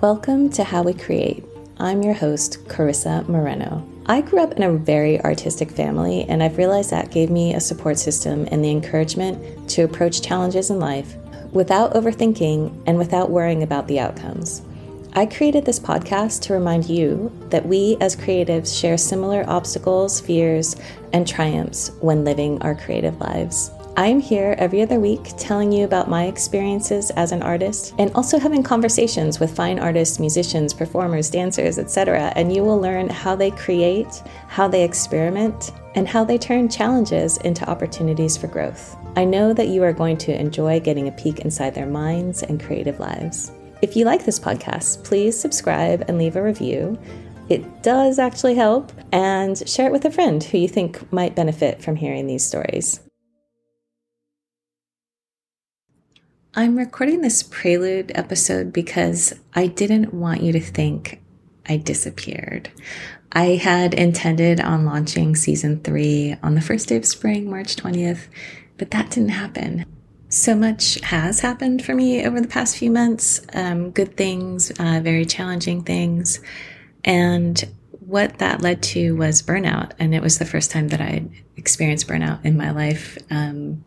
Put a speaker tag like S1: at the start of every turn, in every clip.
S1: Welcome to How We Create. I'm your host, Corisa Moreno. I grew up in a very artistic family, and I've realized that gave me a support system and the encouragement to approach challenges in life without overthinking and without worrying about the outcomes. I created this podcast to remind you that we as creatives share similar obstacles, fears, and triumphs when living our creative lives. I'm here every other week telling you about my experiences as an artist and also having conversations with fine artists, musicians, performers, dancers, etc. And you will learn how they create, how they experiment, and how they turn challenges into opportunities for growth. I know that you are going to enjoy getting a peek inside their minds and creative lives. If you like this podcast, please subscribe and leave a review. It does actually help, and share it with a friend who you think might benefit from hearing these stories. I'm recording this prelude episode because I didn't want you to think I disappeared. I had intended on launching season three on the first day of spring, March 20th, but that didn't happen. So much has happened for me over the past few months um, good things, uh, very challenging things. And what that led to was burnout. And it was the first time that I experienced burnout in my life. Um,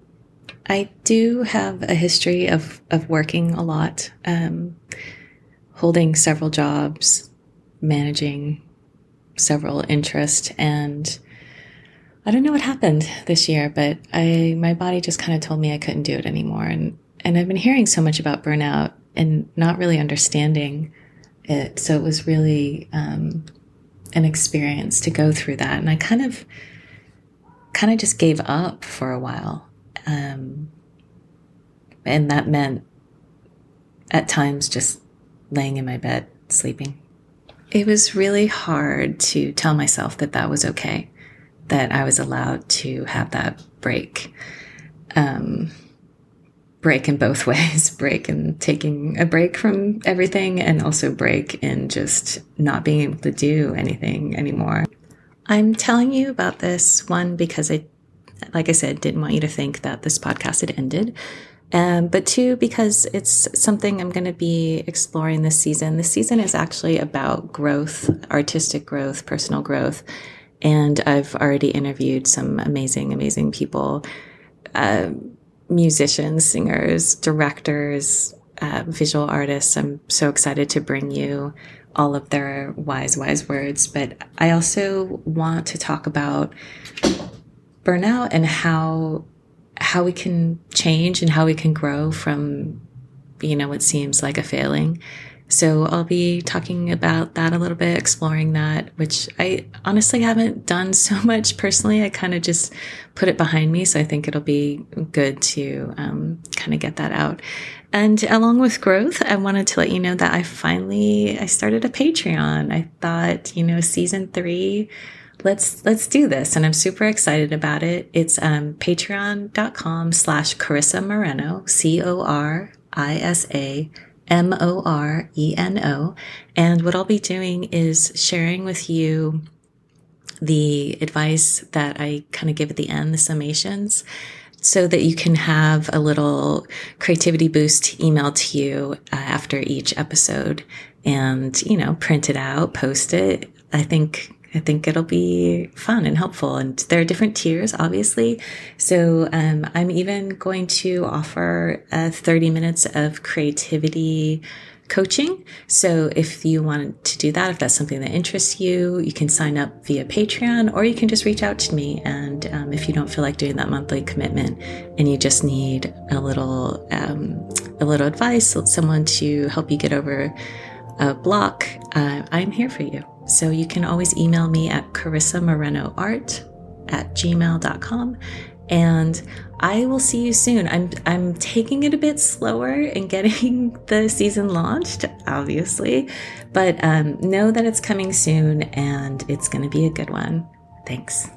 S1: I do have a history of, of working a lot, um, holding several jobs, managing several interests, and I don't know what happened this year, but I my body just kind of told me I couldn't do it anymore, and and I've been hearing so much about burnout and not really understanding it, so it was really um, an experience to go through that, and I kind of kind of just gave up for a while um, and that meant at times just laying in my bed, sleeping. It was really hard to tell myself that that was okay, that I was allowed to have that break. Um, break in both ways break in taking a break from everything and also break in just not being able to do anything anymore. I'm telling you about this one because I like I said, didn't want you to think that this podcast had ended. Um, but two, because it's something I'm going to be exploring this season. This season is actually about growth, artistic growth, personal growth. And I've already interviewed some amazing, amazing people uh, musicians, singers, directors, uh, visual artists. I'm so excited to bring you all of their wise, wise words. But I also want to talk about burnout and how how we can change and how we can grow from you know what seems like a failing. So i'll be talking about that a little bit exploring that which i honestly haven't done so much personally. I kind of just put it behind me so i think it'll be good to um, kind of get that out. And along with growth i wanted to let you know that i finally i started a patreon. I thought you know season three let's let's do this. And i'm super excited about it. It's um, patreon.com slash corisa moreno c-o-r-i-s-a m-o-r-e-n-o and what i'll be doing is sharing with you the advice that i kind of give at the end the summations so that you can have a little creativity boost emailed to you uh, after each episode and you know print it out post it. I think I think it'll be fun and helpful. And there are different tiers, obviously. So um, I'm even going to offer uh, 30 minutes of creativity coaching. So if you want to do that, if that's something that interests you, you can sign up via Patreon or you can just reach out to me. And um, if you don't feel like doing that monthly commitment and you just need a little, um, a little advice, someone to help you get over a block, uh, I'm here for you. So you can always email me at corisamorenoart at gmail.com and I will see you soon. I'm I'm taking it a bit slower in getting the season launched, obviously, but um, know that it's coming soon and it's going to be a good one. Thanks.